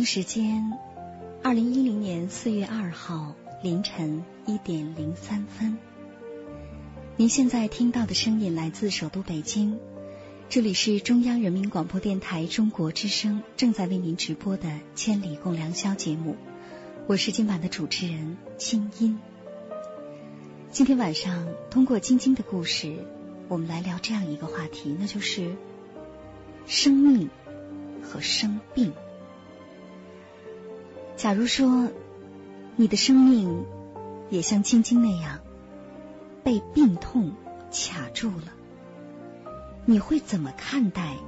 京时间二零一零年四月二号凌晨一点零三分，您现在听到的声音来自首都北京，这里是中央人民广播电台中国之声正在为您直播的《千里共良宵》节目，我是今晚的主持人清音。今天晚上通过晶晶的故事，我们来聊这样一个话题，那就是生命和生病。假如说你的生命也像晶晶那样被病痛卡住了，你会怎么看待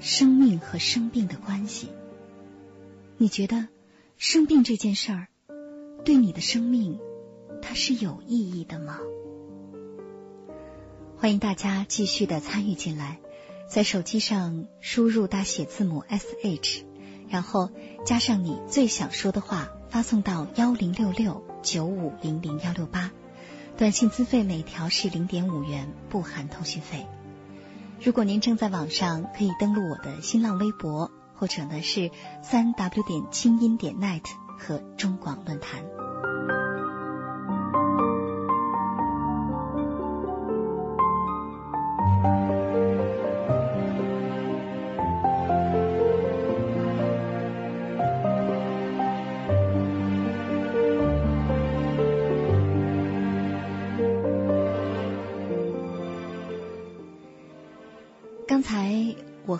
生命和生病的关系？你觉得生病这件事儿对你的生命它是有意义的吗？欢迎大家继续的参与进来，在手机上输入大写字母 S H。然后加上你最想说的话，发送到幺零六六九五零零幺六八，短信资费每条是零点五元，不含通讯费。如果您正在网上，可以登录我的新浪微博，或者呢是三 w 点轻音点 net 和中广论坛。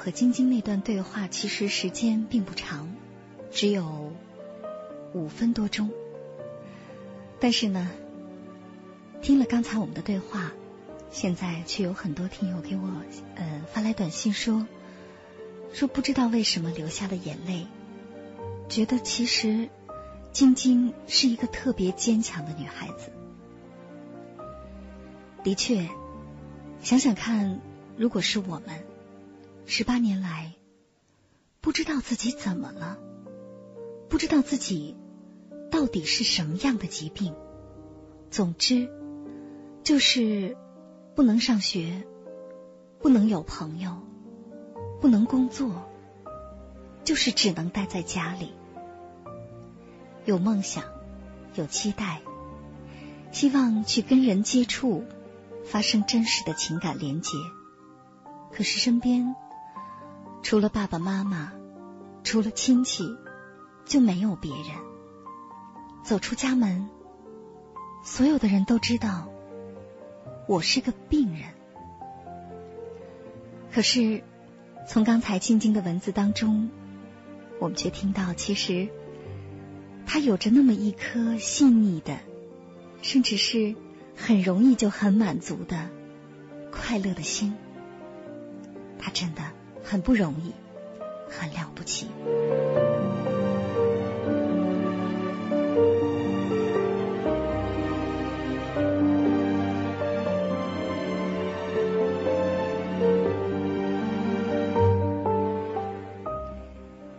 和晶晶那段对话其实时间并不长，只有五分多钟。但是呢，听了刚才我们的对话，现在却有很多听友给我呃发来短信说，说不知道为什么流下了眼泪，觉得其实晶晶是一个特别坚强的女孩子。的确，想想看，如果是我们。十八年来，不知道自己怎么了，不知道自己到底是什么样的疾病。总之，就是不能上学，不能有朋友，不能工作，就是只能待在家里。有梦想，有期待，希望去跟人接触，发生真实的情感连接。可是身边。除了爸爸妈妈，除了亲戚，就没有别人。走出家门，所有的人都知道我是个病人。可是，从刚才静静的文字当中，我们却听到，其实他有着那么一颗细腻的，甚至是很容易就很满足的快乐的心。他真的。很不容易，很了不起。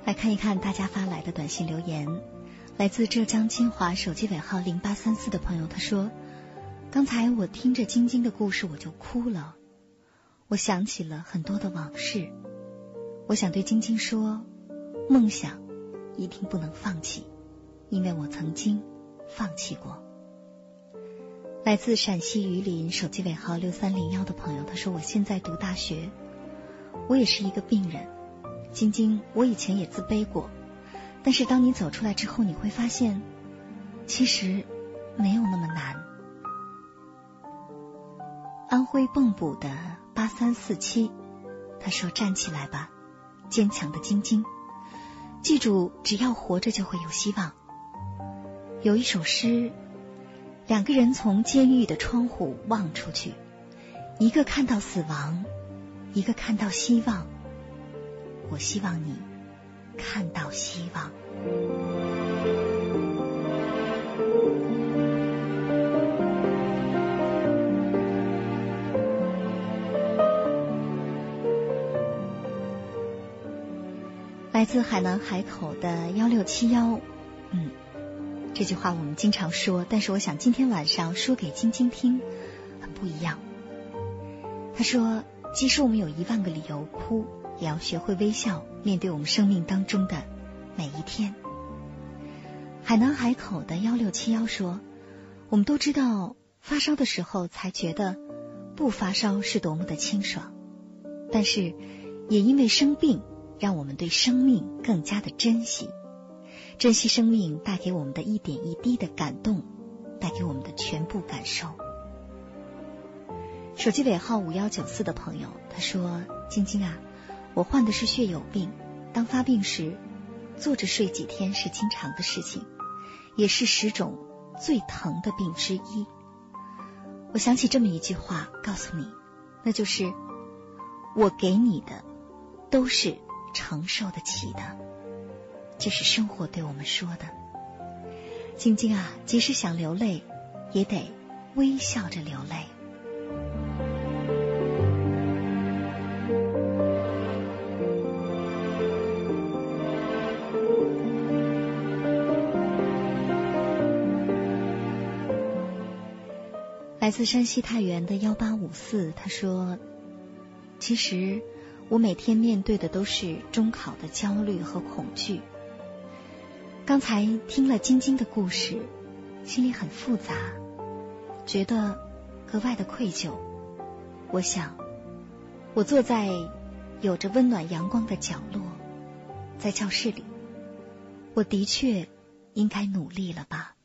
来看一看大家发来的短信留言，来自浙江金华手机尾号零八三四的朋友，他说：“刚才我听着晶晶的故事，我就哭了，我想起了很多的往事。”我想对晶晶说，梦想一定不能放弃，因为我曾经放弃过。来自陕西榆林手机尾号六三零幺的朋友，他说：“我现在读大学，我也是一个病人。晶晶，我以前也自卑过，但是当你走出来之后，你会发现，其实没有那么难。”安徽蚌埠的八三四七，他说：“站起来吧，坚强的晶晶，记住，只要活着就会有希望。”有一首诗。两个人从监狱的窗户望出去，一个看到死亡，一个看到希望。我希望你看到希望。来自海南海口的幺六七幺，嗯。这句话我们经常说，但是我想今天晚上说给晶晶听很不一样。他说：“即使我们有一万个理由哭，也要学会微笑，面对我们生命当中的每一天。”海南海口的幺六七幺说：“我们都知道发烧的时候才觉得不发烧是多么的清爽，但是也因为生病，让我们对生命更加的珍惜。”珍惜生命带给我们的一点一滴的感动，带给我们的全部感受。手机尾号五幺九四的朋友他说：“晶晶啊，我患的是血友病，当发病时，坐着睡几天是经常的事情，也是十种最疼的病之一。我想起这么一句话，告诉你，那就是我给你的都是承受得起的。”这是生活对我们说的，晶晶啊，即使想流泪，也得微笑着流泪。来自山西太原的幺八五四，他说：“其实我每天面对的都是中考的焦虑和恐惧。”刚才听了晶晶的故事，心里很复杂，觉得格外的愧疚。我想，我坐在有着温暖阳光的角落，在教室里，我的确应该努力了吧。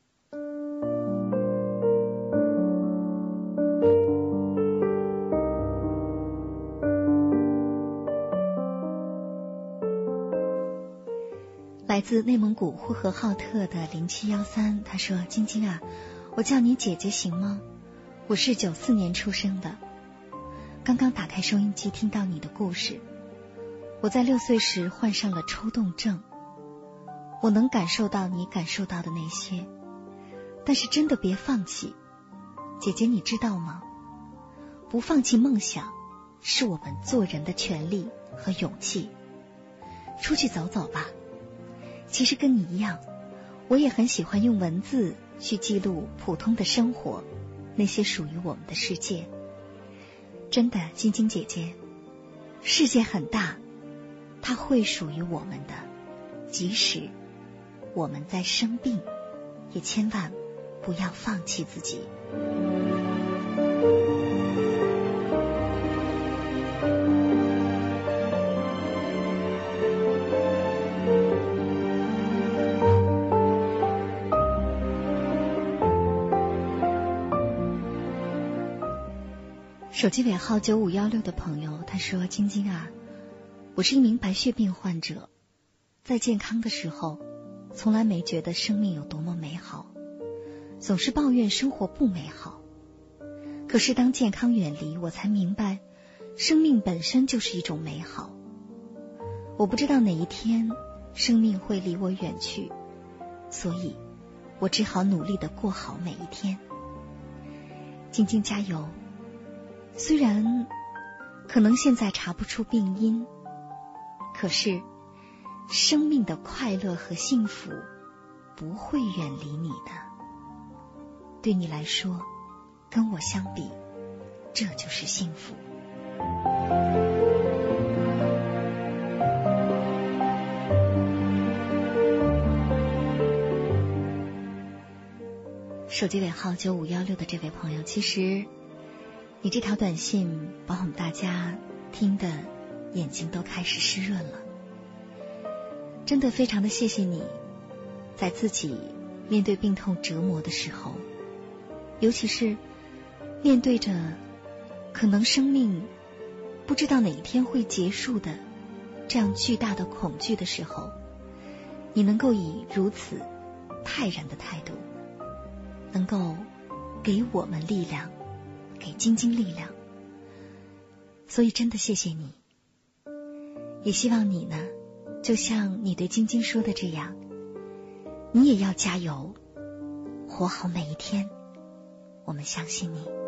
自内蒙古呼和浩特的零七幺三，他说：“晶晶啊，我叫你姐姐行吗？我是九四年出生的，刚刚打开收音机听到你的故事。我在六岁时患上了抽动症，我能感受到你感受到的那些，但是真的别放弃，姐姐你知道吗？不放弃梦想是我们做人的权利和勇气。出去走走吧。”其实跟你一样，我也很喜欢用文字去记录普通的生活，那些属于我们的世界。真的，晶晶姐姐，世界很大，它会属于我们的。即使我们在生病，也千万不要放弃自己。手机尾号九五幺六的朋友他说：“晶晶啊，我是一名白血病患者，在健康的时候，从来没觉得生命有多么美好，总是抱怨生活不美好。可是当健康远离，我才明白，生命本身就是一种美好。我不知道哪一天生命会离我远去，所以我只好努力的过好每一天。晶晶加油！”虽然可能现在查不出病因，可是生命的快乐和幸福不会远离你的。对你来说，跟我相比，这就是幸福。手机尾号九五幺六的这位朋友，其实你这条短信把我们大家听的眼睛都开始湿润了，真的非常的谢谢你，在自己面对病痛折磨的时候，尤其是面对着可能生命不知道哪一天会结束的这样巨大的恐惧的时候，你能够以如此泰然的态度。能够给我们力量，给晶晶力量，所以真的谢谢你。也希望你呢，就像你对晶晶说的这样，你也要加油，活好每一天。我们相信你。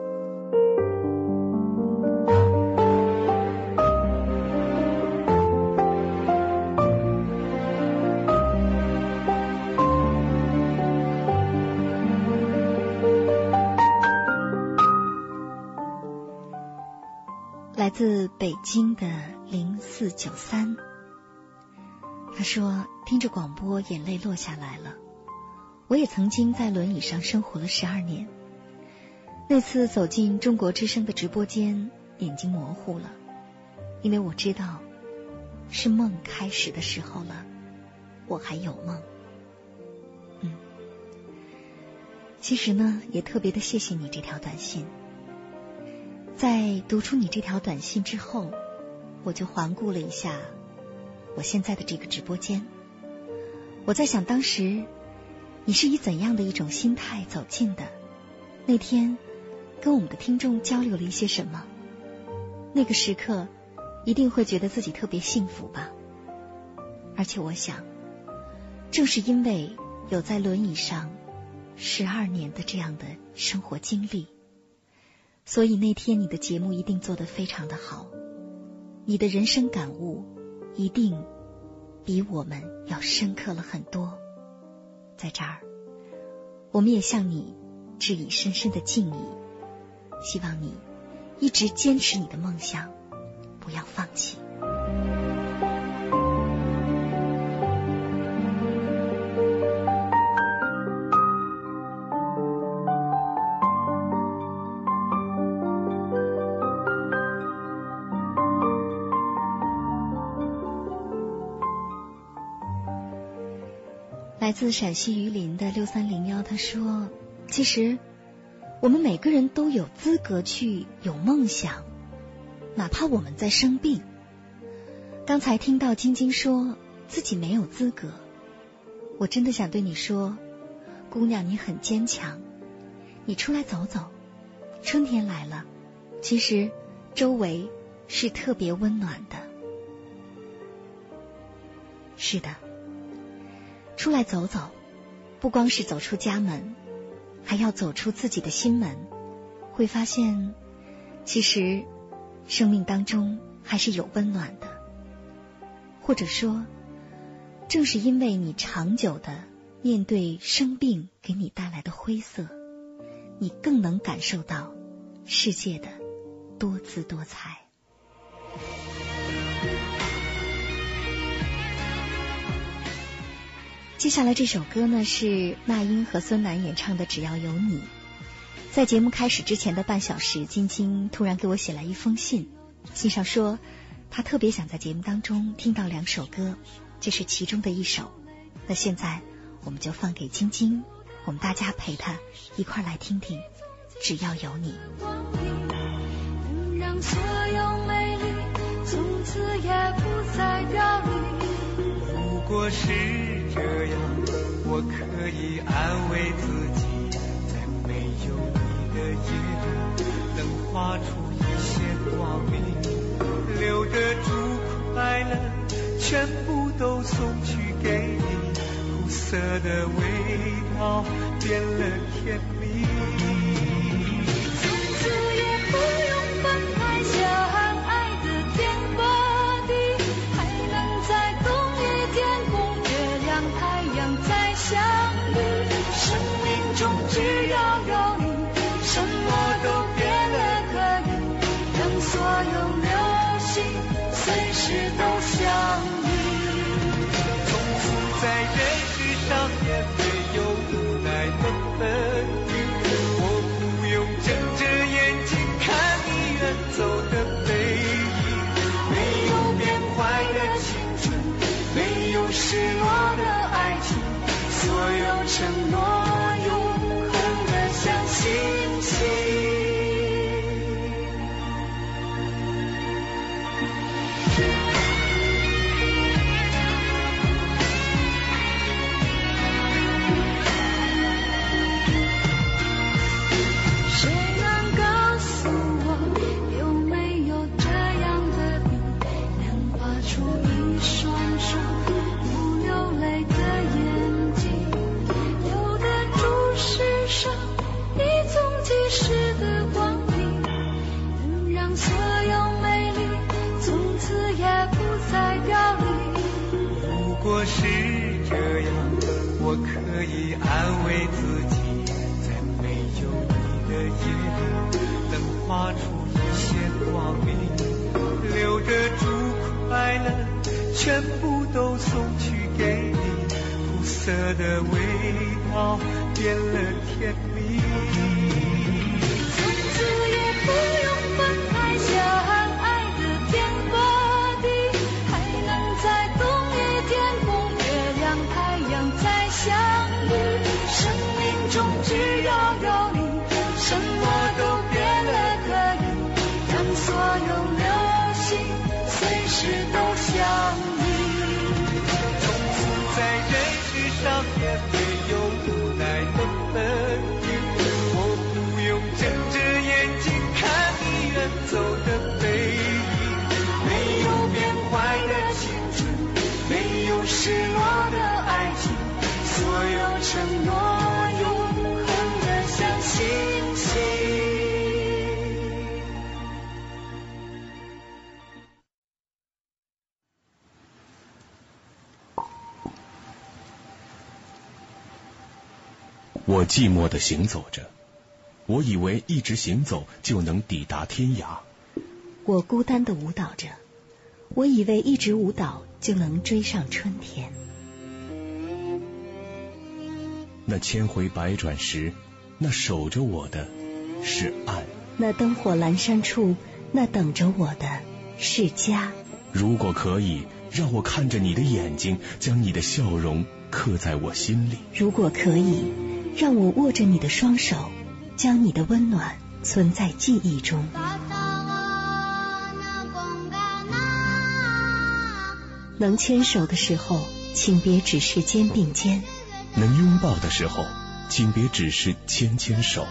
自北京的零四九三，他说：“听着广播，眼泪落下来了。我也曾经在轮椅上生活了十二年。那次走进中国之声的直播间，眼睛模糊了，因为我知道是梦开始的时候了。我还有梦。嗯，其实呢，也特别的谢谢你这条短信。”在读出你这条短信之后，我就环顾了一下我现在的这个直播间。我在想，当时你是以怎样的一种心态走进的？那天跟我们的听众交流了一些什么？那个时刻一定会觉得自己特别幸福吧？而且我想，正是因为有在轮椅上十二年的这样的生活经历。所以那天你的节目一定做得非常的好，你的人生感悟一定比我们要深刻了很多。在这儿，我们也向你致以深深的敬意，希望你一直坚持你的梦想，不要放弃。自陕西榆林的六三零幺，他说：“其实我们每个人都有资格去有梦想，哪怕我们在生病。刚才听到晶晶说自己没有资格，我真的想对你说，姑娘，你很坚强，你出来走走。春天来了，其实周围是特别温暖的。是的。”出来走走，不光是走出家门，还要走出自己的心门，会发现，其实生命当中还是有温暖的。或者说，正是因为你长久的面对生病给你带来的灰色，你更能感受到世界的多姿多彩。接下来这首歌呢是那英和孙楠演唱的《只要有你》。在节目开始之前的半小时，晶晶突然给我写来一封信，信上说她特别想在节目当中听到两首歌，这是其中的一首。那现在我们就放给晶晶，我们大家陪她一块来听听《只要有你》。让所有美丽从此也不再凋零。如果是。这样，我可以安慰自己，在没有你的夜里，能画出一线光明，留得住快乐，全部都送去给你，苦涩的味道变了甜蜜。色的味道变了我寂寞的行走着，我以为一直行走就能抵达天涯。我孤单的舞蹈着，我以为一直舞蹈就能追上春天。那千回百转时，那守着我的是岸。那灯火阑珊处，那等着我的是家。如果可以，让我看着你的眼睛，将你的笑容刻在我心里。如果可以，让我握着你的双手，将你的温暖存在记忆中。能牵手的时候，请别只是肩并肩；能拥抱的时候，请别只是牵牵手；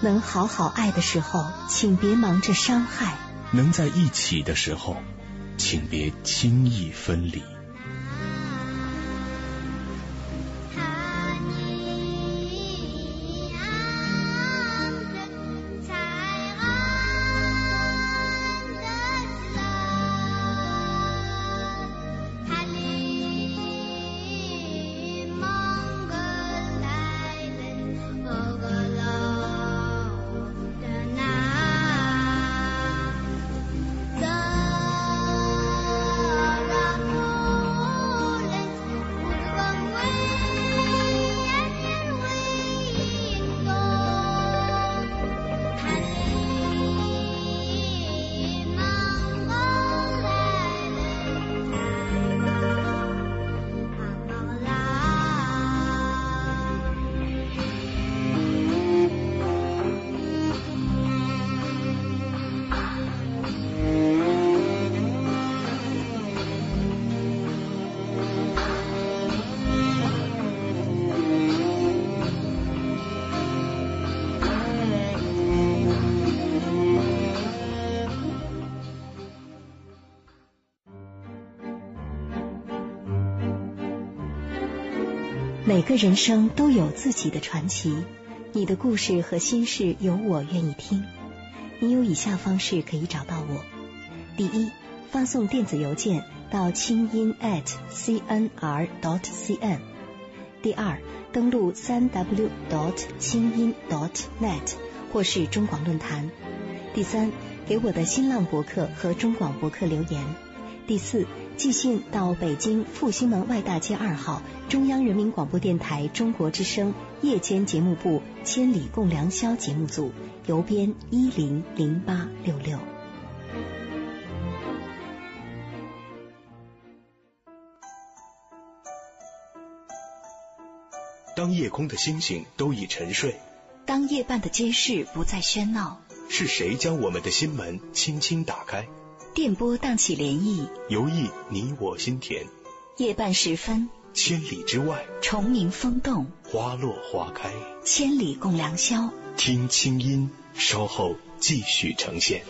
能好好爱的时候，请别忙着伤害；能在一起的时候，请别轻易分离。每个人生都有自己的传奇，你的故事和心事有我愿意听。你有以下方式可以找到我：第一，发送电子邮件到清音 at cnr dot cn；第二，登录三 w dot 清音 dot net 或是中广论坛；第三，给我的新浪博客和中广博客留言；第四寄信到北京复兴门外大街二号中央人民广播电台中国之声夜间节目部千里共良宵节目组邮编一零零八六六。当夜空的星星都已沉睡。当夜半的街市不再喧闹。是谁将我们的心门轻轻打开？电波荡起涟漪，游弋你我心田。夜半时分，千里之外，虫鸣风动，花落花开，千里共良宵。听清音，稍后继续呈现。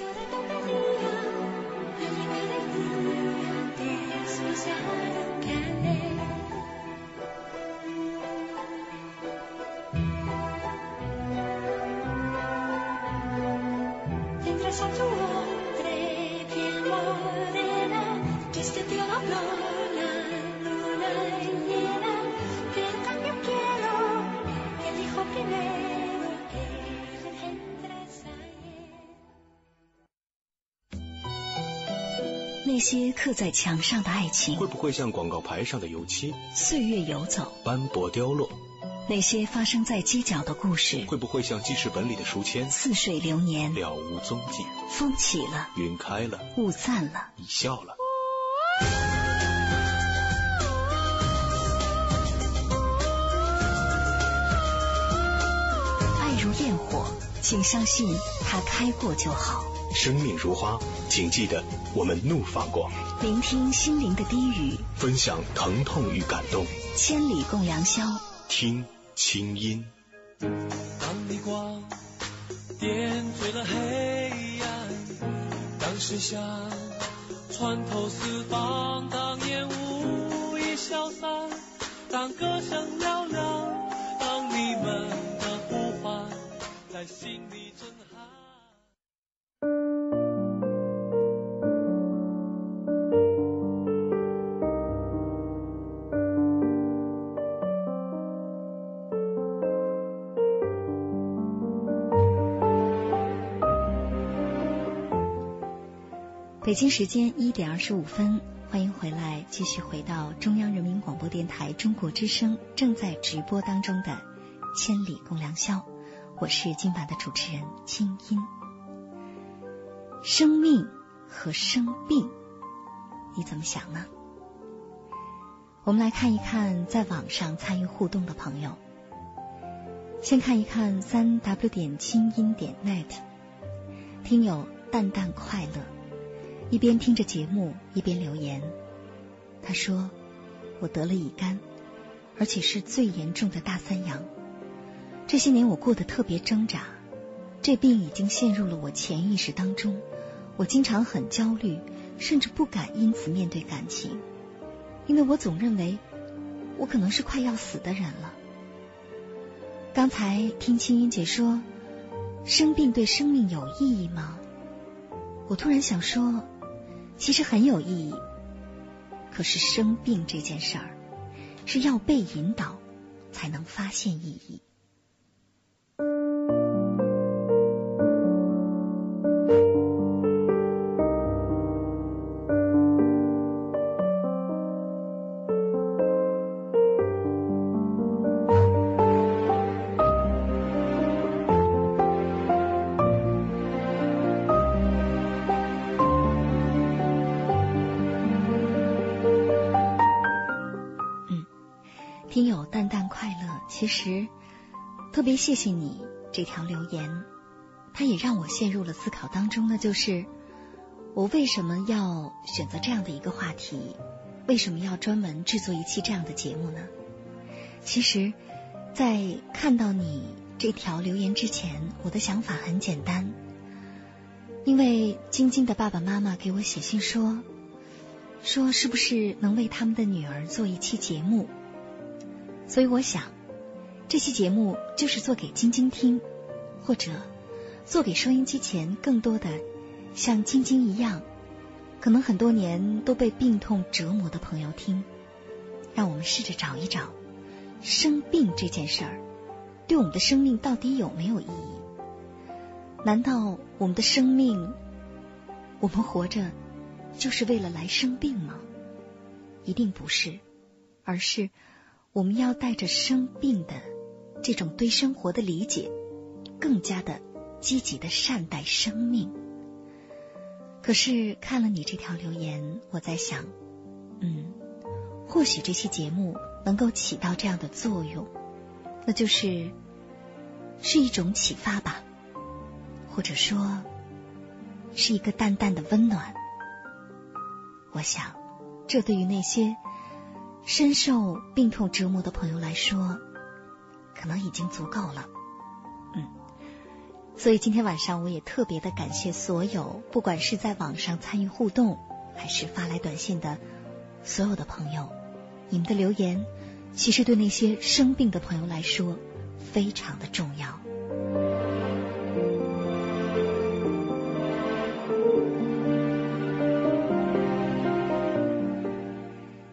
刻在墙上的爱情，会不会像广告牌上的油漆，岁月游走，斑驳凋落？那些发生在街角的故事，会不会像记事本里的书签，似水流年，了无踪迹？风起了，云开了，雾散了，你笑了。爱如焰火，请相信它开过就好。生命如花，请记得我们怒放过。聆听心灵的低语，分享疼痛与感动。千里共良宵，听清音。当你光点缀了黑暗，当时下穿透四方，当烟雾已消散，当歌声嘹亮，当你们的呼唤在心里震撼。北京时间一点二十五分，欢迎回来，继续回到中央人民广播电台中国之声正在直播当中的《千里共良宵》，我是今晚的主持人清音。生命和生病，你怎么想呢？我们来看一看在网上参与互动的朋友。先看一看三 w 点清音点 net，听友淡淡快乐。一边听着节目，一边留言。他说：“我得了乙肝，而且是最严重的大三阳。这些年我过得特别挣扎，这病已经陷入了我潜意识当中。我经常很焦虑，甚至不敢因此面对感情，因为我总认为我可能是快要死的人了。”刚才听青音姐说，生病对生命有意义吗？我突然想说。其实很有意义，可是生病这件事儿是要被引导才能发现意义。其实特别谢谢你这条留言，它也让我陷入了思考当中呢。就是我为什么要选择这样的一个话题？为什么要专门制作一期这样的节目呢？其实，在看到你这条留言之前，我的想法很简单，因为晶晶的爸爸妈妈给我写信说，说是不是能为他们的女儿做一期节目。所以我想，这期节目就是做给晶晶听，或者做给收音机前更多的像晶晶一样，可能很多年都被病痛折磨的朋友听。让我们试着找一找，生病这件事儿对我们的生命到底有没有意义？难道我们的生命，我们活着就是为了来生病吗？一定不是，而是。我们要带着生病的这种对生活的理解，更加的积极的善待生命。可是看了你这条留言，我在想，嗯，或许这期节目能够起到这样的作用，那就是是一种启发吧，或者说是一个淡淡的温暖。我想，这对于那些深受病痛折磨的朋友来说，可能已经足够了。嗯，所以今天晚上我也特别的感谢所有，不管是在网上参与互动，还是发来短信的所有的朋友，你们的留言。其实对那些生病的朋友来说，非常的重要。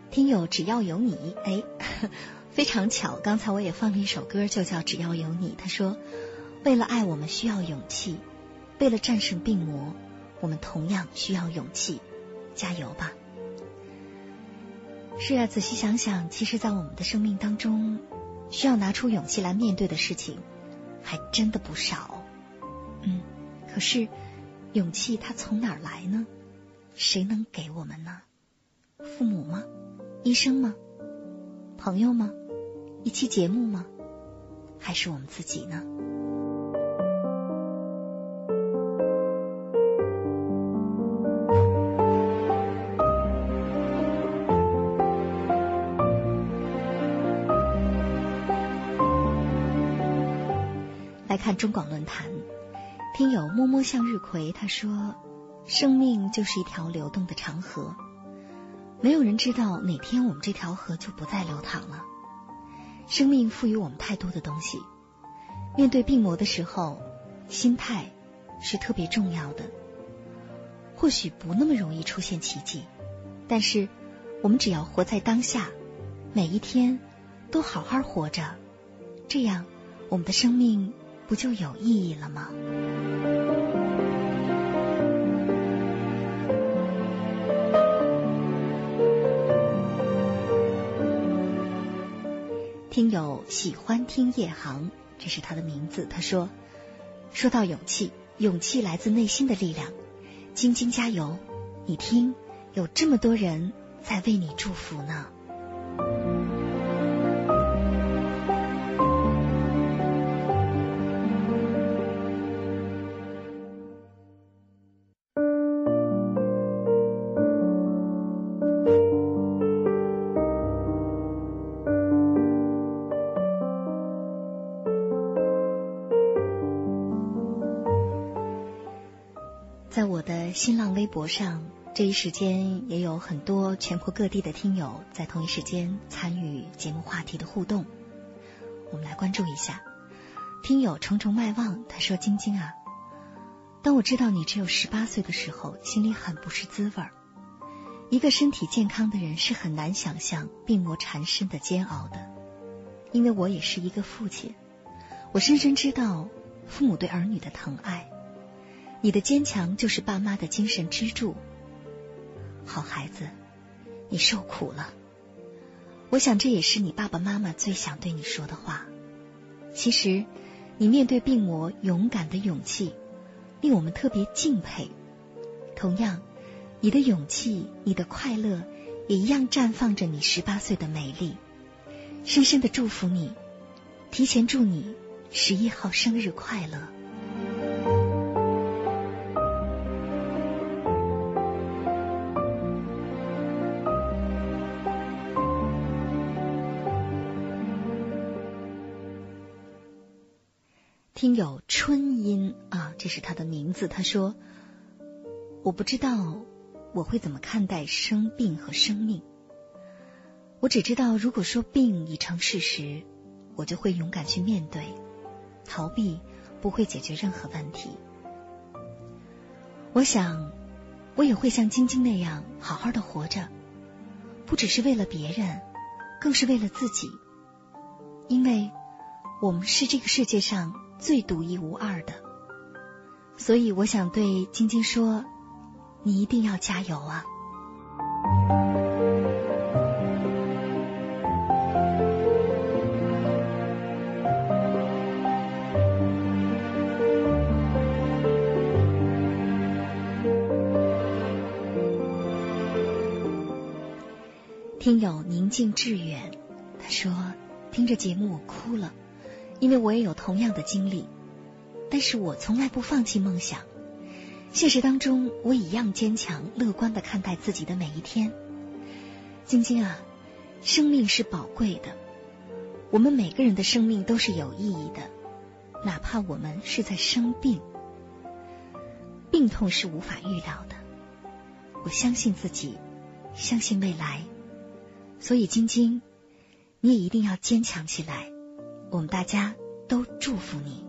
听友只要有你，哎，非常巧，刚才我也放了一首歌，就叫《只要有你》。他说：“为了爱，我们需要勇气；为了战胜病魔，我们同样需要勇气。加油吧！”是啊，仔细想想，其实，在我们的生命当中，需要拿出勇气来面对的事情，还真的不少。嗯，可是，勇气它从哪儿来呢？谁能给我们呢？父母吗？医生吗？朋友吗？一期节目吗？还是我们自己呢？来看中广论坛，听友摸摸向日葵他说：“生命就是一条流动的长河，没有人知道哪天我们这条河就不再流淌了。生命赋予我们太多的东西，面对病魔的时候，心态是特别重要的。或许不那么容易出现奇迹，但是我们只要活在当下，每一天都好好活着，这样我们的生命。”不就有意义了吗？听友喜欢听夜航，这是他的名字。他说：“说到勇气，勇气来自内心的力量。晶晶加油！你听，有这么多人在为你祝福呢。”新浪微博上，这一时间也有很多全国各地的听友在同一时间参与节目话题的互动。我们来关注一下，听友重重麦望他说：“晶晶啊，当我知道你只有十八岁的时候，心里很不是滋味儿。一个身体健康的人是很难想象病魔缠身的煎熬的，因为我也是一个父亲，我深深知道父母对儿女的疼爱。”你的坚强就是爸妈的精神支柱。好孩子，你受苦了。我想这也是你爸爸妈妈最想对你说的话。其实，你面对病魔勇敢的勇气，令我们特别敬佩。同样，你的勇气、你的快乐，也一样绽放着你十八岁的美丽。深深的祝福你，提前祝你十一号生日快乐。听友春音啊，这是他的名字。他说：“我不知道我会怎么看待生病和生命。我只知道，如果说病已成事实，我就会勇敢去面对。逃避不会解决任何问题。我想，我也会像晶晶那样好好的活着，不只是为了别人，更是为了自己。因为我们是这个世界上。”最独一无二的，所以我想对晶晶说：“你一定要加油啊！”听友宁静致远，他说：“听着节目哭了。”因为我也有同样的经历，但是我从来不放弃梦想。现实当中，我一样坚强乐观的看待自己的每一天。晶晶啊，生命是宝贵的，我们每个人的生命都是有意义的，哪怕我们是在生病，病痛是无法预料的。我相信自己，相信未来，所以晶晶，你也一定要坚强起来。我们大家都祝福你。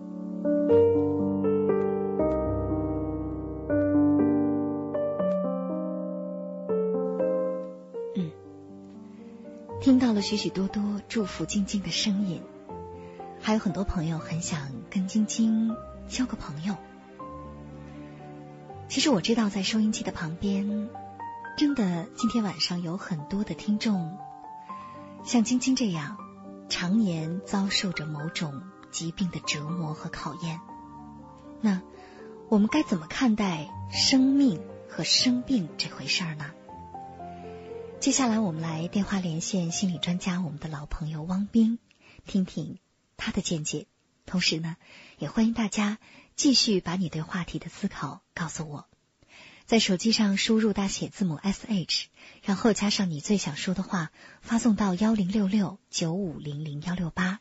嗯，听到了许许多多祝福晶晶的声音，还有很多朋友很想跟晶晶交个朋友。其实我知道，在收音机的旁边，真的今天晚上有很多的听众，像晶晶这样，常年遭受着某种疾病的折磨和考验。那我们该怎么看待生命和生病这回事儿呢？接下来我们来电话连线心理专家，我们的老朋友汪斌，听听他的见解。同时呢，也欢迎大家。继续把你对话题的思考告诉我，在手机上输入大写字母 S H，然后加上你最想说的话，发送到幺零六六九五零零幺六八，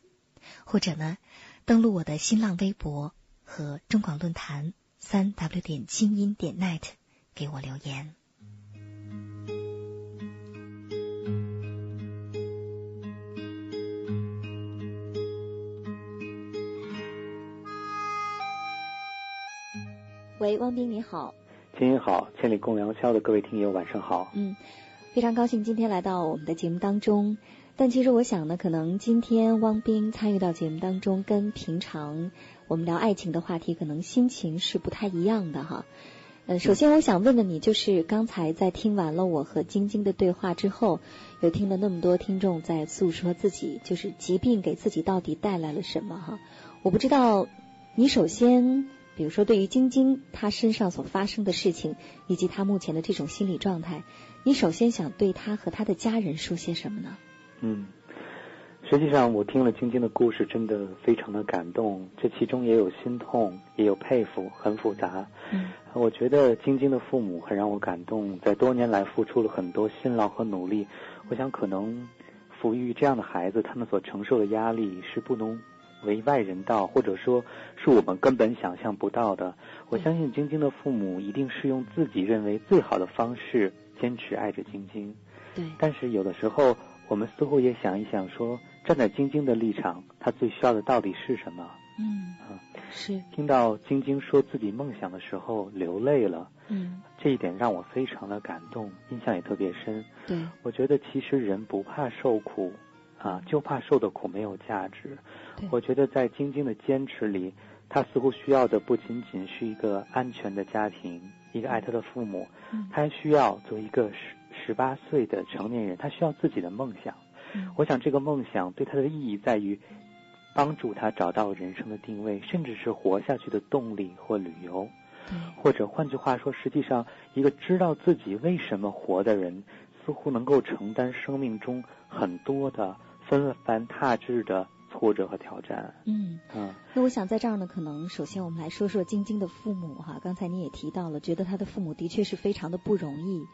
或者呢，登录我的新浪微博和中广论坛三 W 点精音点 net 给我留言。喂，汪斌你好，金英好，千里共良宵的各位听友晚上好。嗯，非常高兴今天来到我们的节目当中。但其实我想呢，可能今天汪斌参与到节目当中，跟平常我们聊爱情的话题，可能心情是不太一样的哈。呃，首先我想问问你，就是刚才在听完了我和晶晶的对话之后，有听了那么多听众在诉说自己，就是疾病给自己到底带来了什么哈？我不知道你首先。比如说，对于晶晶她身上所发生的事情，以及她目前的这种心理状态，你首先想对她和她的家人说些什么呢？嗯，实际上我听了晶晶的故事，真的非常的感动。这其中也有心痛，也有佩服，很复杂。嗯，我觉得晶晶的父母很让我感动，在多年来付出了很多辛劳和努力。我想，可能抚育这样的孩子，他们所承受的压力是不能。为外人道，或者说是我们根本想象不到的。我相信晶晶的父母一定是用自己认为最好的方式坚持爱着晶晶。对。但是有的时候，我们似乎也想一想，说站在晶晶的立场，她最需要的到底是什么？嗯。啊，是。听到晶晶说自己梦想的时候流泪了。嗯。这一点让我非常的感动，印象也特别深。对。我觉得其实人不怕受苦。啊，就怕受的苦没有价值。我觉得在晶晶的坚持里，她似乎需要的不仅仅是一个安全的家庭，一个爱她的父母，她还需要做一个十十八岁的成年人，她需要自己的梦想。我想这个梦想对她的意义在于帮助她找到人生的定位，甚至是活下去的动力或旅游。或者换句话说，实际上一个知道自己为什么活的人，似乎能够承担生命中很多的。纷繁踏质的挫折和挑战。嗯嗯，那我想在这儿呢，可能首先我们来说说晶晶的父母哈。刚才你也提到了，觉得他的父母的确是非常的不容易。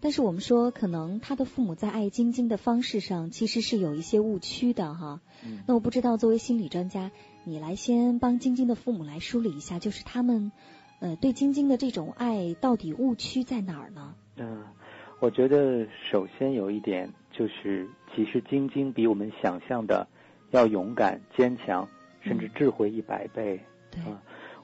但是我们说，可能他的父母在爱晶晶的方式上，其实是有一些误区的哈。嗯。那我不知道，作为心理专家，你来先帮晶晶的父母来梳理一下，就是他们呃对晶晶的这种爱到底误区在哪儿呢？嗯，我觉得首先有一点就是。其实晶晶比我们想象的要勇敢、坚强，甚至智慧一百倍。啊，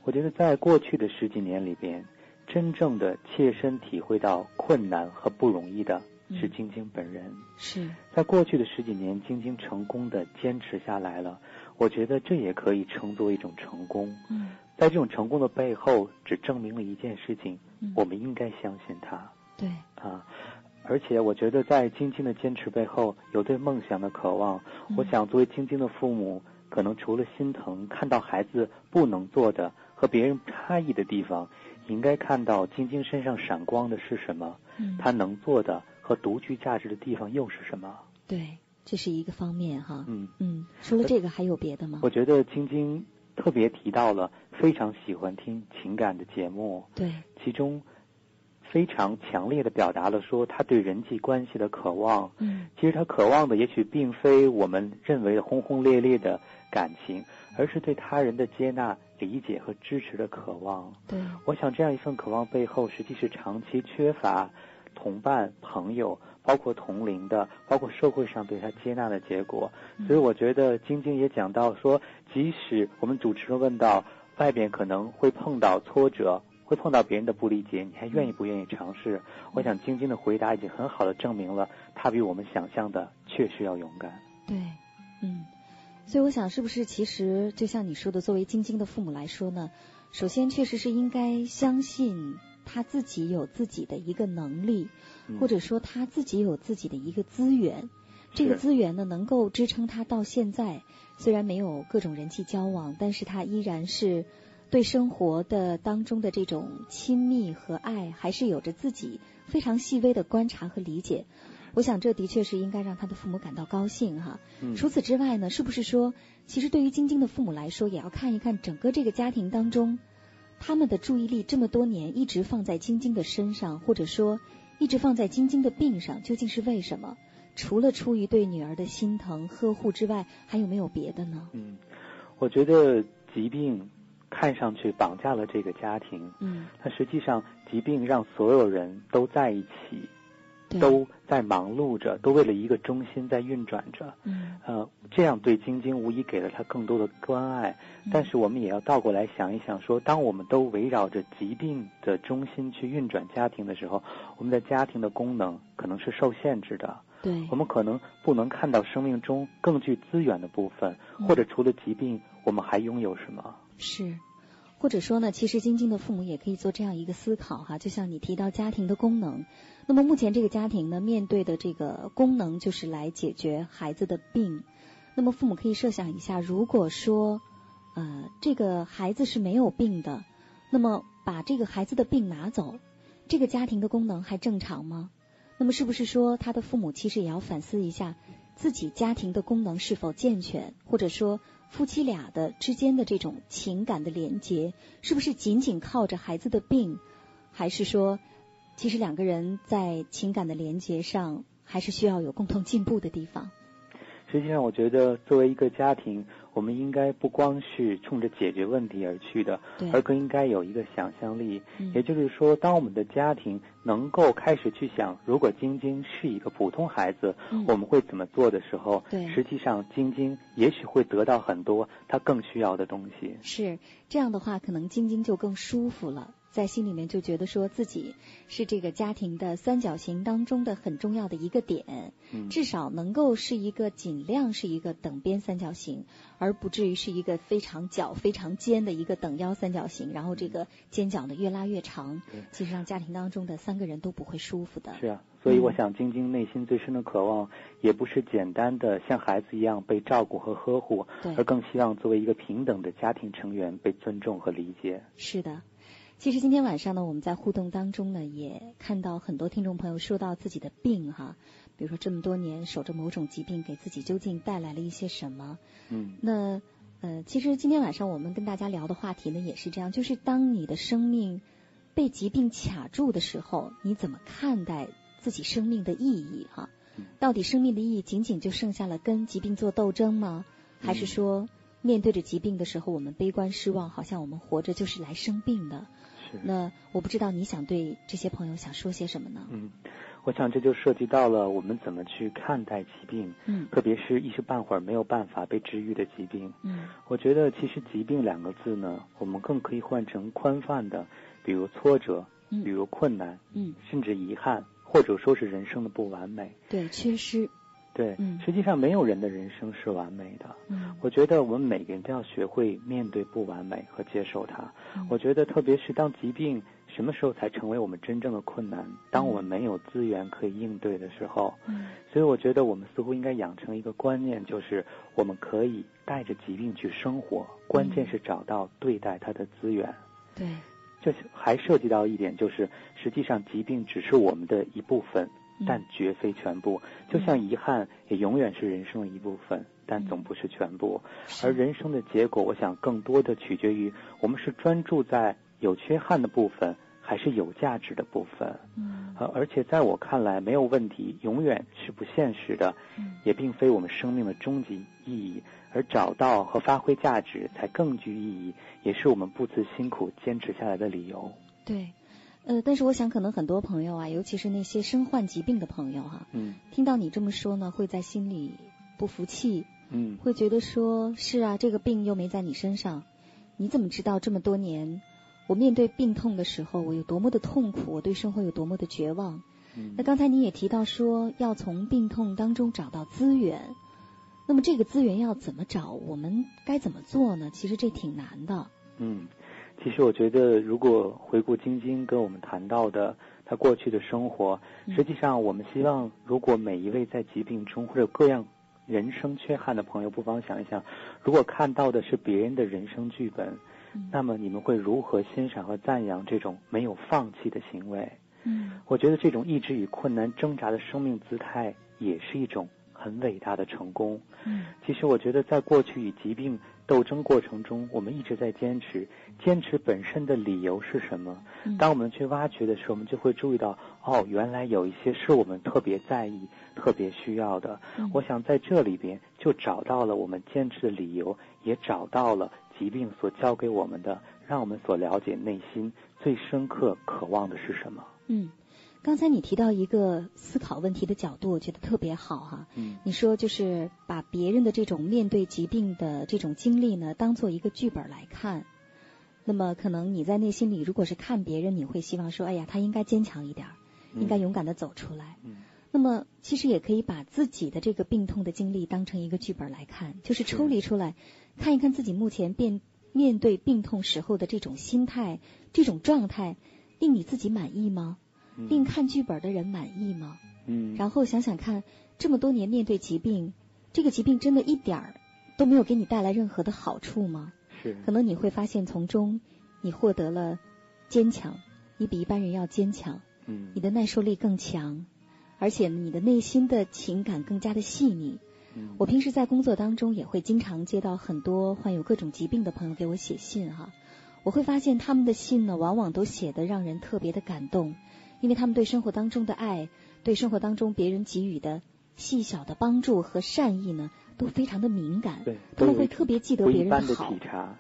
我觉得在过去的十几年里边，真正的切身体会到困难和不容易的是晶晶本人。是在过去的十几年，晶晶成功的坚持下来了。我觉得这也可以称作一种成功。嗯，在这种成功的背后，只证明了一件事情：我们应该相信他。对啊。而且我觉得，在晶晶的坚持背后，有对梦想的渴望。我想，作为晶晶的父母，可能除了心疼看到孩子不能做的和别人差异的地方，应该看到晶晶身上闪光的是什么？他能做的和独具价值的地方又是什么？对，这是一个方面哈。嗯嗯，除了这个还有别的吗？我觉得晶晶特别提到了非常喜欢听情感的节目，对，其中非常强烈的表达了说他对人际关系的渴望。嗯其实他渴望的也许并非我们认为的轰轰烈烈的感情，而是对他人的接纳、理解和支持的渴望。对，我想这样一份渴望背后，实际是长期缺乏同伴、朋友，包括同龄的，包括社会上对他接纳的结果。所以我觉得晶晶也讲到说，即使我们主持人问到外边可能会碰到挫折。会碰到别人的不理解，你还愿意不愿意尝试？我想晶晶的回答已经很好的证明了，她比我们想象的确实要勇敢。对，嗯，所以我想，是不是其实就像你说的，作为晶晶的父母来说呢，首先确实是应该相信他自己有自己的一个能力，嗯或者说他自己有自己的一个资源，这个资源呢能够支撑他到现在，虽然没有各种人际交往，但是他依然是对生活的当中的这种亲密和爱，还是有着自己非常细微的观察和理解。我想这的确是应该让他的父母感到高兴哈。嗯除此之外呢，是不是说，其实对于晶晶的父母来说，也要看一看整个这个家庭当中，他们的注意力这么多年一直放在晶晶的身上，或者说一直放在晶晶的病上，究竟是为什么？除了出于对女儿的心疼呵护之外，还有没有别的呢？嗯，我觉得疾病看上去绑架了这个家庭，嗯，但实际上疾病让所有人都在一起，都在忙碌着，都为了一个中心在运转着。嗯，呃，这样对晶晶无疑给了她更多的关爱。但是我们也要倒过来想一想说，当我们都围绕着疾病的中心去运转家庭的时候，我们的家庭的功能可能是受限制的。对我，们可能不能看到生命中更具资源的部分，或者除了疾病，我们还拥有什么？是。或者说呢，其实晶晶的父母也可以做这样一个思考哈，就像你提到家庭的功能，那么目前这个家庭呢，面对的这个功能就是来解决孩子的病。那么父母可以设想一下，如果说，呃，这个孩子是没有病的，那么把这个孩子的病拿走，这个家庭的功能还正常吗？那么是不是说他的父母其实也要反思一下自己家庭的功能是否健全，或者说夫妻俩的之间的这种情感的连接，是不是仅仅靠着孩子的病，还是说其实两个人在情感的连接上还是需要有共同进步的地方？实际上，我觉得作为一个家庭，我们应该不光是冲着解决问题而去的，而更应该有一个想象力。嗯。也就是说，当我们的家庭能够开始去想，如果晶晶是一个普通孩子，嗯。我们会怎么做的时候，实际上晶晶也许会得到很多她更需要的东西。是这样的话，可能晶晶就更舒服了，在心里面就觉得说自己是这个家庭的三角形当中的很重要的一个点，嗯，至少能够是一个尽量是一个等边三角形，而不至于是一个非常角非常尖的一个等腰三角形，然后这个尖角呢越拉越长对，其实让家庭当中的三个人都不会舒服的。是啊，所以我嗯想，晶晶内心最深的渴望，也不是简单的像孩子一样被照顾和呵护，而更希望作为一个平等的家庭成员被尊重和理解。是的，其实今天晚上呢，我们在互动当中呢，也看到很多听众朋友说到自己的病哈，比如说这么多年守着某种疾病，给自己究竟带来了一些什么？嗯那呃，其实今天晚上我们跟大家聊的话题呢，也是这样，就是当你的生命被疾病卡住的时候，你怎么看待自己生命的意义哈嗯？到底生命的意义仅仅就剩下了跟疾病做斗争吗？还是说面对着疾病的时候，我们悲观失望，好像我们活着就是来生病的？是。那我不知道你想对这些朋友想说些什么呢？嗯，我想这就涉及到了我们怎么去看待疾病，嗯特别是一时半会儿没有办法被治愈的疾病。嗯我觉得其实“疾病”两个字呢，我们更可以换成宽泛的，比如挫折，比嗯如困难，嗯，甚至遗憾，或者说是人生的不完美。对，缺失，对，嗯实际上没有人的人生是完美的。嗯我觉得我们每个人都要学会面对不完美和接受它。嗯我觉得，特别是当疾病什么时候才成为我们真正的困难？当我们没有资源可以应对的时候。嗯所以，我觉得我们似乎应该养成一个观念，就是我们可以带着疾病去生活，关键是找到对待它的资源。对，这还涉及到一点，就是实际上疾病只是我们的一部分，但绝非全部。就像遗憾也永远是人生的一部分，但总不是全部。而人生的结果，我想更多的取决于我们是专注在有缺憾的部分，还是有价值的部分。嗯，而且在我看来，没有问题永远是不现实的，也并非我们生命的终极意义。而找到和发挥价值才更具意义，也是我们不辞辛苦坚持下来的理由。对，呃，但是我想，可能很多朋友啊，尤其是那些身患疾病的朋友哈，嗯，听到你这么说呢，会在心里不服气，嗯，会觉得说，是啊，这个病又没在你身上，你怎么知道这么多年我面对病痛的时候，我有多么的痛苦，我对生活有多么的绝望？嗯，那刚才你也提到说，要从病痛当中找到资源。那么这个资源要怎么找？我们该怎么做呢？其实这挺难的。嗯，其实我觉得，如果回顾晶晶跟我们谈到的她过去的生活，实际上我们希望，如果每一位在疾病中或者各样人生缺憾的朋友，不妨想一想，如果看到的是别人的人生剧本，那么你们会如何欣赏和赞扬这种没有放弃的行为？嗯，我觉得这种一直与困难挣扎的生命姿态，也是一种。很伟大的成功。嗯，其实我觉得，在过去与疾病斗争过程中，我们一直在坚持。坚持本身的理由是什么？当我们去挖掘的时候，我们就会注意到，哦，原来有一些是我们特别在意、特别需要的。我想在这里边就找到了我们坚持的理由，也找到了疾病所教给我们的，让我们所了解内心最深刻渴望的是什么。嗯。刚才你提到一个思考问题的角度，我觉得特别好哈。嗯，你说就是把别人的这种面对疾病的这种经历呢，当做一个剧本来看。那么可能你在内心里，如果是看别人，你会希望说，哎呀，他应该坚强一点，应该勇敢的走出来。嗯。那么其实也可以把自己的这个病痛的经历当成一个剧本来看，就是抽离出来，看一看自己目前面面对病痛时候的这种心态、这种状态，令你自己满意吗？令看剧本的人满意吗？嗯，然后想想看，这么多年面对疾病，这个疾病真的一点儿都没有给你带来任何的好处吗？是，可能你会发现从中你获得了坚强，你比一般人要坚强，嗯，你的耐受力更强，而且你的内心的情感更加的细腻。嗯，我平时在工作当中也会经常接到很多患有各种疾病的朋友给我写信哈，我会发现他们的信呢，往往都写的让人特别的感动。因为他们对生活当中的爱，对生活当中别人给予的细小的帮助和善意呢，都非常的敏感。对，他们会特别记得别人的好。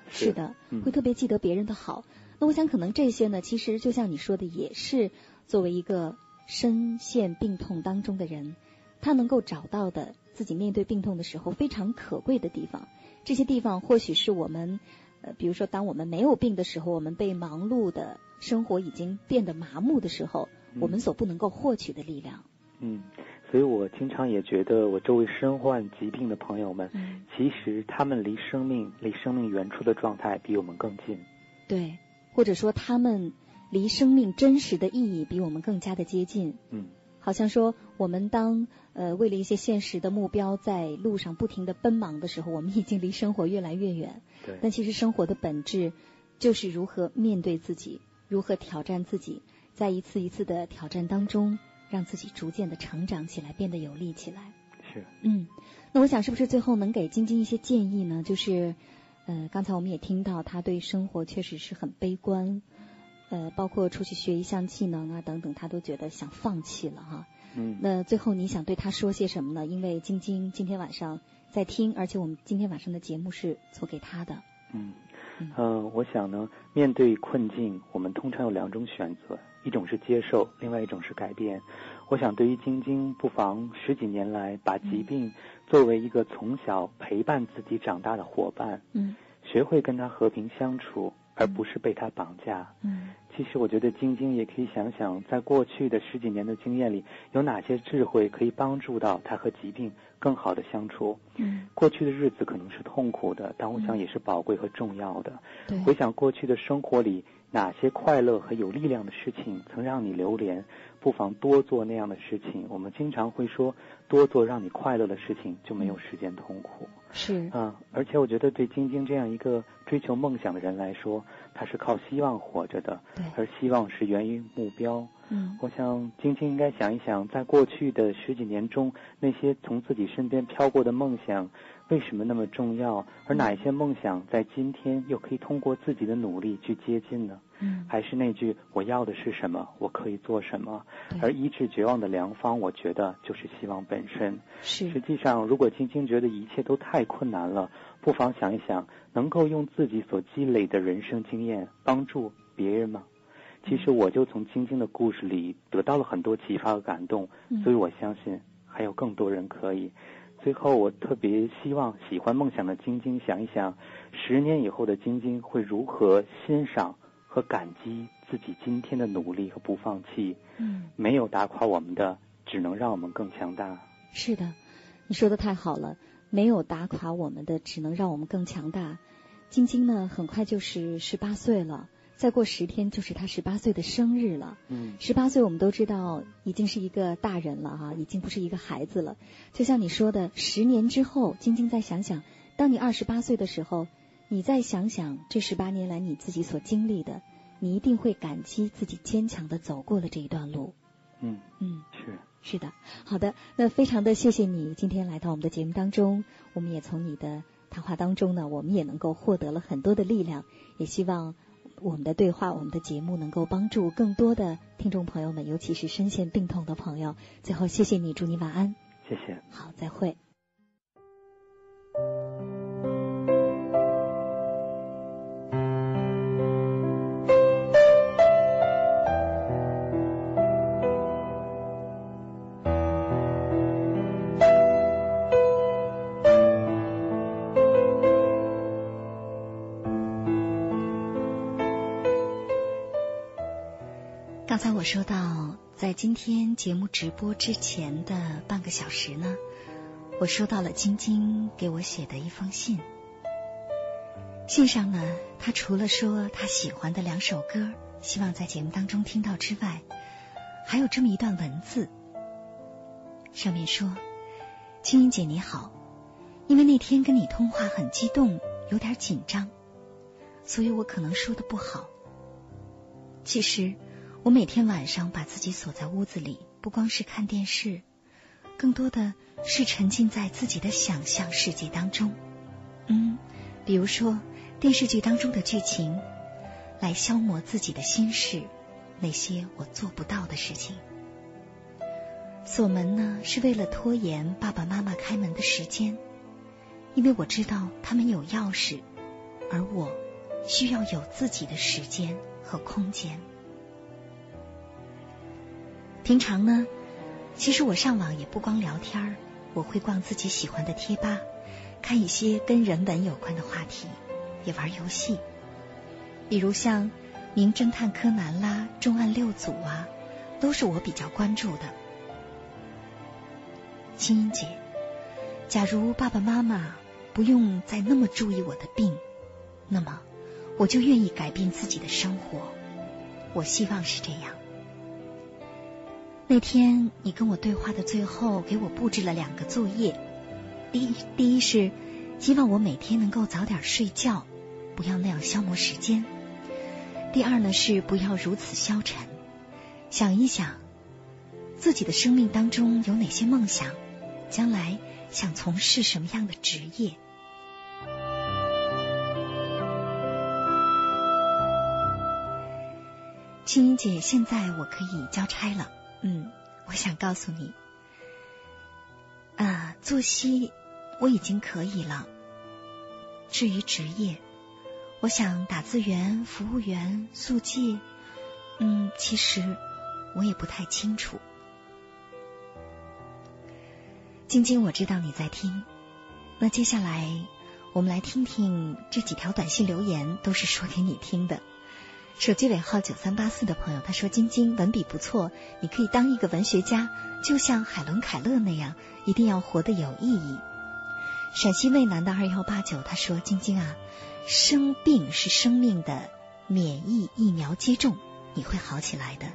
是的，会特别记得别人的好。那我想，可能这些呢，其实就像你说的，也是作为一个深陷病痛当中的人，他能够找到的自己面对病痛的时候非常可贵的地方。这些地方或许是我们，呃，比如说，当我们没有病的时候，我们被忙碌的。生活已经变得麻木的时候，我们所不能够获取的力量。嗯，所以我经常也觉得，我周围身患疾病的朋友们，其实他们离生命、离生命原初的状态比我们更近。对，或者说他们离生命真实的意义比我们更加的接近。嗯，好像说我们当呃为了一些现实的目标在路上不停的奔忙的时候，我们已经离生活越来越远。对，但其实生活的本质就是如何面对自己。如何挑战自己，在一次一次的挑战当中，让自己逐渐的成长起来，变得有力起来。是，嗯，那我想是不是最后能给晶晶一些建议呢？就是，呃，刚才我们也听到他对生活确实是很悲观，呃，包括出去学一项技能啊等等，他都觉得想放弃了哈。嗯。那最后你想对他说些什么呢？因为晶晶今天晚上在听，而且我们今天晚上的节目是做给他的。嗯。呃，我想呢，面对困境，我们通常有两种选择，一种是接受，另外一种是改变。我想，对于晶晶，不妨十几年来把疾病作为一个从小陪伴自己长大的伙伴，嗯，学会跟他和平相处，而不是被他绑架。嗯，其实我觉得晶晶也可以想想，在过去的十几年的经验里，有哪些智慧可以帮助到他和疾病。更好的相处。嗯，过去的日子可能是痛苦的，但我想也是宝贵和重要的。对，回想过去的生活里，哪些快乐和有力量的事情曾让你流连，不妨多做那样的事情。我们经常会说，多做让你快乐的事情，就没有时间痛苦。是啊，而且我觉得对晶晶这样一个追求梦想的人来说，他是靠希望活着的。而希望是源于目标。嗯，我想晶晶应该想一想，在过去的十几年中，那些从自己身边飘过的梦想，为什么那么重要？而哪一些梦想在今天又可以通过自己的努力去接近呢？嗯，还是那句我要的是什么，我可以做什么？而医治绝望的良方，我觉得就是希望本身。是。实际上，如果晶晶觉得一切都太困难了，不妨想一想，能够用自己所积累的人生经验帮助别人吗？其实我就从晶晶的故事里得到了很多启发和感动，所以我相信还有更多人可以。最后，我特别希望喜欢梦想的晶晶想一想，十年以后的晶晶会如何欣赏和感激自己今天的努力和不放弃。嗯，没有打垮我们的，只能让我们更强大。是的，你说的太好了。没有打垮我们的，只能让我们更强大。晶晶呢，很快就是十八岁了。再过十天就是他十八岁的生日了。嗯，十八岁我们都知道已经是一个大人了哈，已经不是一个孩子了。就像你说的，十年之后，晶晶再想想，当你二十八岁的时候，你再想想这十八年来你自己所经历的，你一定会感激自己坚强的走过了这一段路。嗯嗯，是是的，好的，那非常的谢谢你今天来到我们的节目当中，我们也从你的谈话当中呢，我们也能够获得了很多的力量，也希望。我们的对话，我们的节目能够帮助更多的听众朋友们，尤其是深陷病痛的朋友。最后，谢谢你，祝你晚安。谢谢。好，再会。我说到，在今天节目直播之前的半个小时呢，我收到了晶晶给我写的一封信。信上呢，他除了说他喜欢的两首歌，希望在节目当中听到之外，还有这么一段文字，上面说：“青音姐你好，因为那天跟你通话很激动，有点紧张，所以我可能说的不好。其实。”我每天晚上把自己锁在屋子里，不光是看电视，更多的是沉浸在自己的想象世界当中。嗯，比如说电视剧当中的剧情，来消磨自己的心事，那些我做不到的事情。锁门呢，是为了拖延爸爸妈妈开门的时间，因为我知道他们有钥匙，而我需要有自己的时间和空间。平常呢，其实我上网也不光聊天儿，我会逛自己喜欢的贴吧，看一些跟人文有关的话题，也玩游戏，比如像《名侦探柯南》啦，《重案六组》啊，都是我比较关注的。青音姐，假如爸爸妈妈不用再那么注意我的病，那么我就愿意改变自己的生活。我希望是这样。那天你跟我对话的最后，给我布置了两个作业。第一，第一是希望我每天能够早点睡觉，不要那样消磨时间。第二呢是不要如此消沉，想一想自己的生命当中有哪些梦想，将来想从事什么样的职业。青音姐，现在我可以交差了。嗯，我想告诉你，啊，作息我已经可以了。至于职业，我想打字员、服务员、速记，嗯，其实我也不太清楚。晶晶，我知道你在听，那接下来我们来听听这几条短信留言，都是说给你听的。手机尾号九三八四的朋友，他说：“晶晶文笔不错，你可以当一个文学家，就像海伦·凯勒那样，一定要活得有意义。”陕西渭南的二幺八九他说：“晶晶啊，生病是生命的免疫疫苗接种，你会好起来的。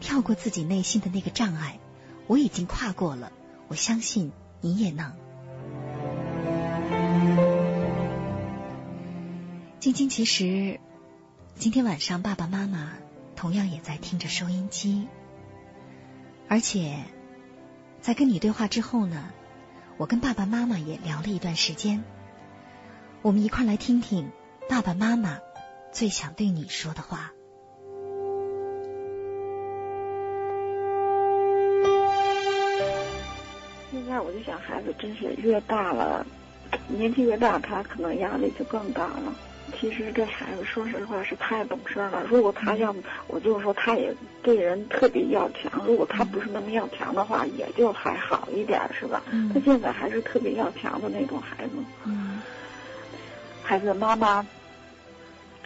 跳过自己内心的那个障碍，我已经跨过了，我相信你也能。”晶晶其实。今天晚上，爸爸妈妈同样也在听着收音机。而且在跟你对话之后呢，我跟爸爸妈妈也聊了一段时间。我们一块来听听爸爸妈妈最想对你说的话。现在我就想，孩子真是越大了，年纪越大，他可能压力就更大了。其实这孩子说实话是太懂事了。如果他要，我就是说他也对人特别要强。如果他不是那么要强的话，也就还好一点，是吧？他现在还是特别要强的那种孩子。嗯。孩子，妈妈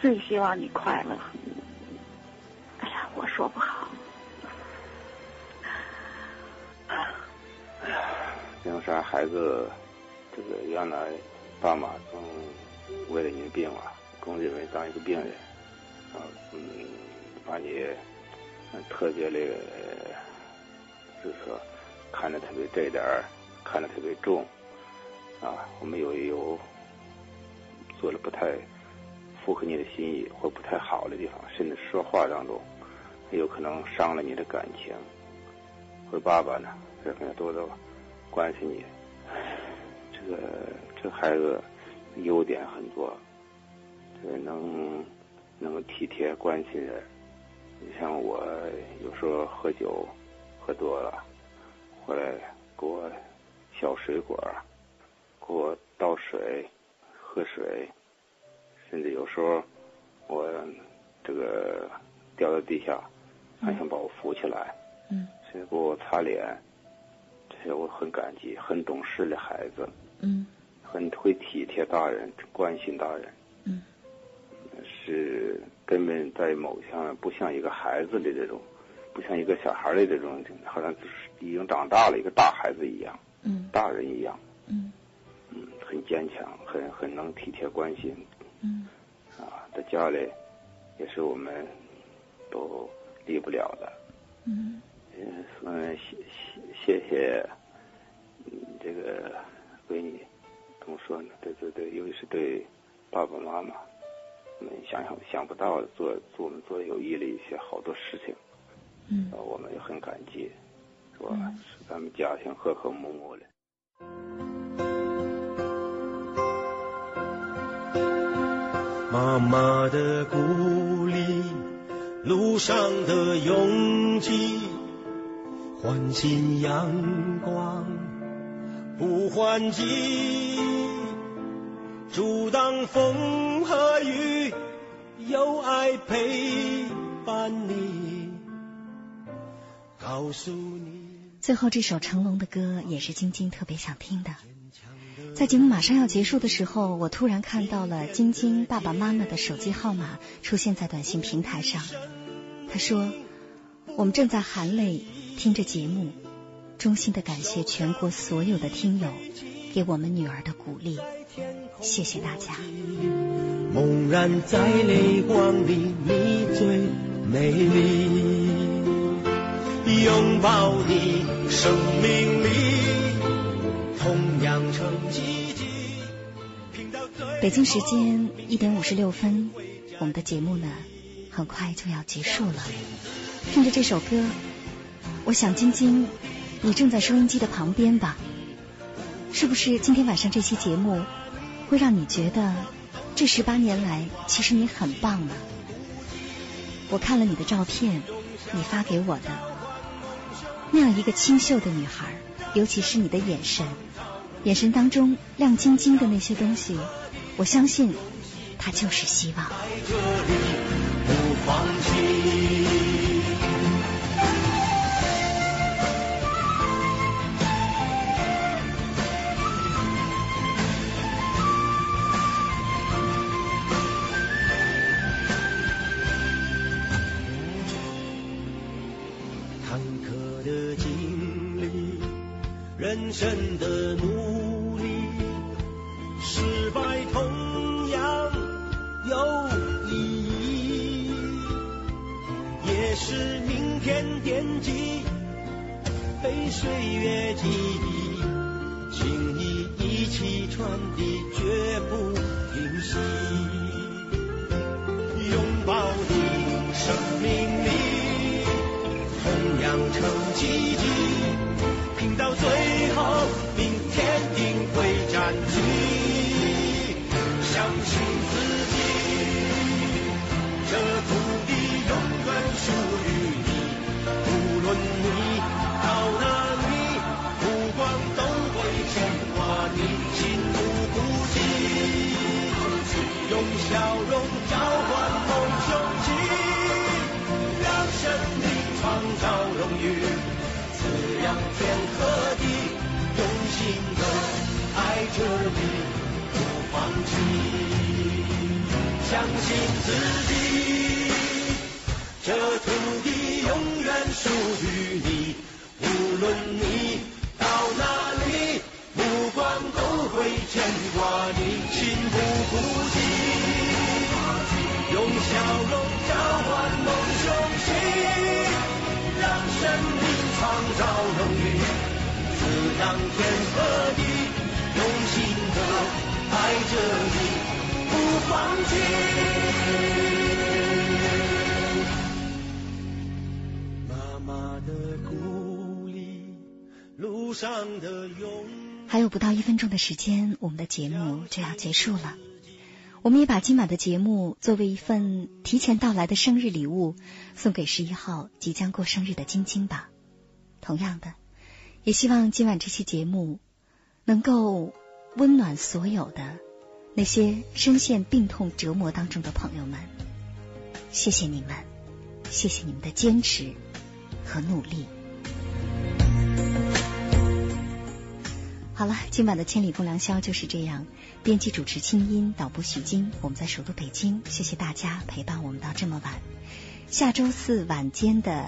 最希望你快乐。哎呀，我说不好。哎呀，因啥孩子，这个原来爸妈总为了你病啊，总认为当一个病人，啊，嗯，把你特别的，就是说看着特别这点儿，看着特别重，啊，我们有有做了不太符合你的心意或不太好的地方，甚至说话当中有可能伤了你的感情。或爸爸呢，这方面多多关心你。这个这孩子。优点很多，这能能够体贴关心人。你像我有时候喝酒喝多了，回来给我削水果，给我倒水喝水，甚至有时候我这个掉到地下，还想把我扶起来，嗯，甚至给我擦脸，这些我很感激，很懂事的孩子，嗯。很会体贴大人，关心大人，嗯，是根本在某项不像一个孩子的这种，不像一个小孩的这种，好像就是已经长大了一个大孩子一样，嗯，大人一样，嗯，嗯，很坚强，很很能体贴关心，嗯，啊，在家里也是我们都离不了的，嗯，嗯，谢谢谢谢，嗯，这个闺女。怎么说呢？对对对，尤其是对爸爸妈妈，我们想想想不到做做我们做有益的一些好多事情，嗯，我们也很感激，是吧？使咱们家庭和和睦睦的。妈妈的鼓励，路上的拥挤，唤醒阳光。不还击，阻挡风和雨，有爱陪伴你，告诉你。最后这首成龙的歌也是晶晶特别想听的。在节目马上要结束的时候，我突然看到了晶晶爸爸妈妈的手机号码出现在短信平台上。他说：“我们正在含泪听着节目。”衷心的感谢全国所有的听友给我们女儿的鼓励，谢谢大家。猛然在泪光里，你最美丽。拥抱你，生命里同样成奇迹。北京时间一点五十六分，我们的节目呢，很快就要结束了。听着这首歌，我想晶晶。你正在收音机的旁边吧？是不是今天晚上这期节目会让你觉得这十八年来其实你很棒了？我看了你的照片，你发给我的那样一个清秀的女孩，尤其是你的眼神，眼神当中亮晶晶的那些东西，我相信它就是希望。不放弃真的。还有不到一分钟的时间，我们的节目就要结束了。我们也把今晚的节目作为一份提前到来的生日礼物，送给十一号即将过生日的晶晶吧。同样的，也希望今晚这期节目能够。温暖所有的那些深陷病痛折磨当中的朋友们，谢谢你们，谢谢你们的坚持和努力。好了，今晚的千里共良宵就是这样。编辑主持清音，导播许晶，我们在首都北京，谢谢大家陪伴我们到这么晚。下周四晚间的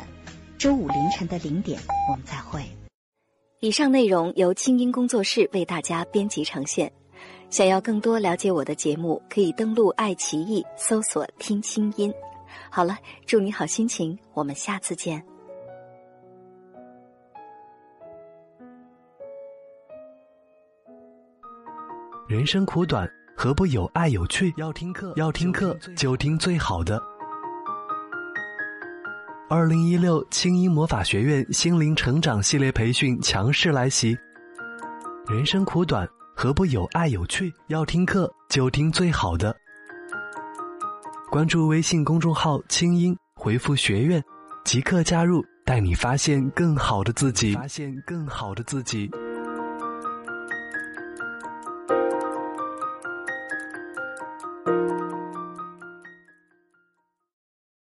周五凌晨的零点，我们再会。以上内容由清音工作室为大家编辑呈现。想要更多了解我的节目，可以登录爱奇艺搜索“听清音”。好了，祝你好心情，我们下次见。人生苦短，何不有爱有趣？要听课，要听课就听最好的。二零一六清音魔法学院心灵成长系列培训强势来袭。人生苦短，何不有爱有趣？要听课就听最好的。关注微信公众号“清音”，回复“学院”，即刻加入，带你发现更好的自己。发现更好的自己。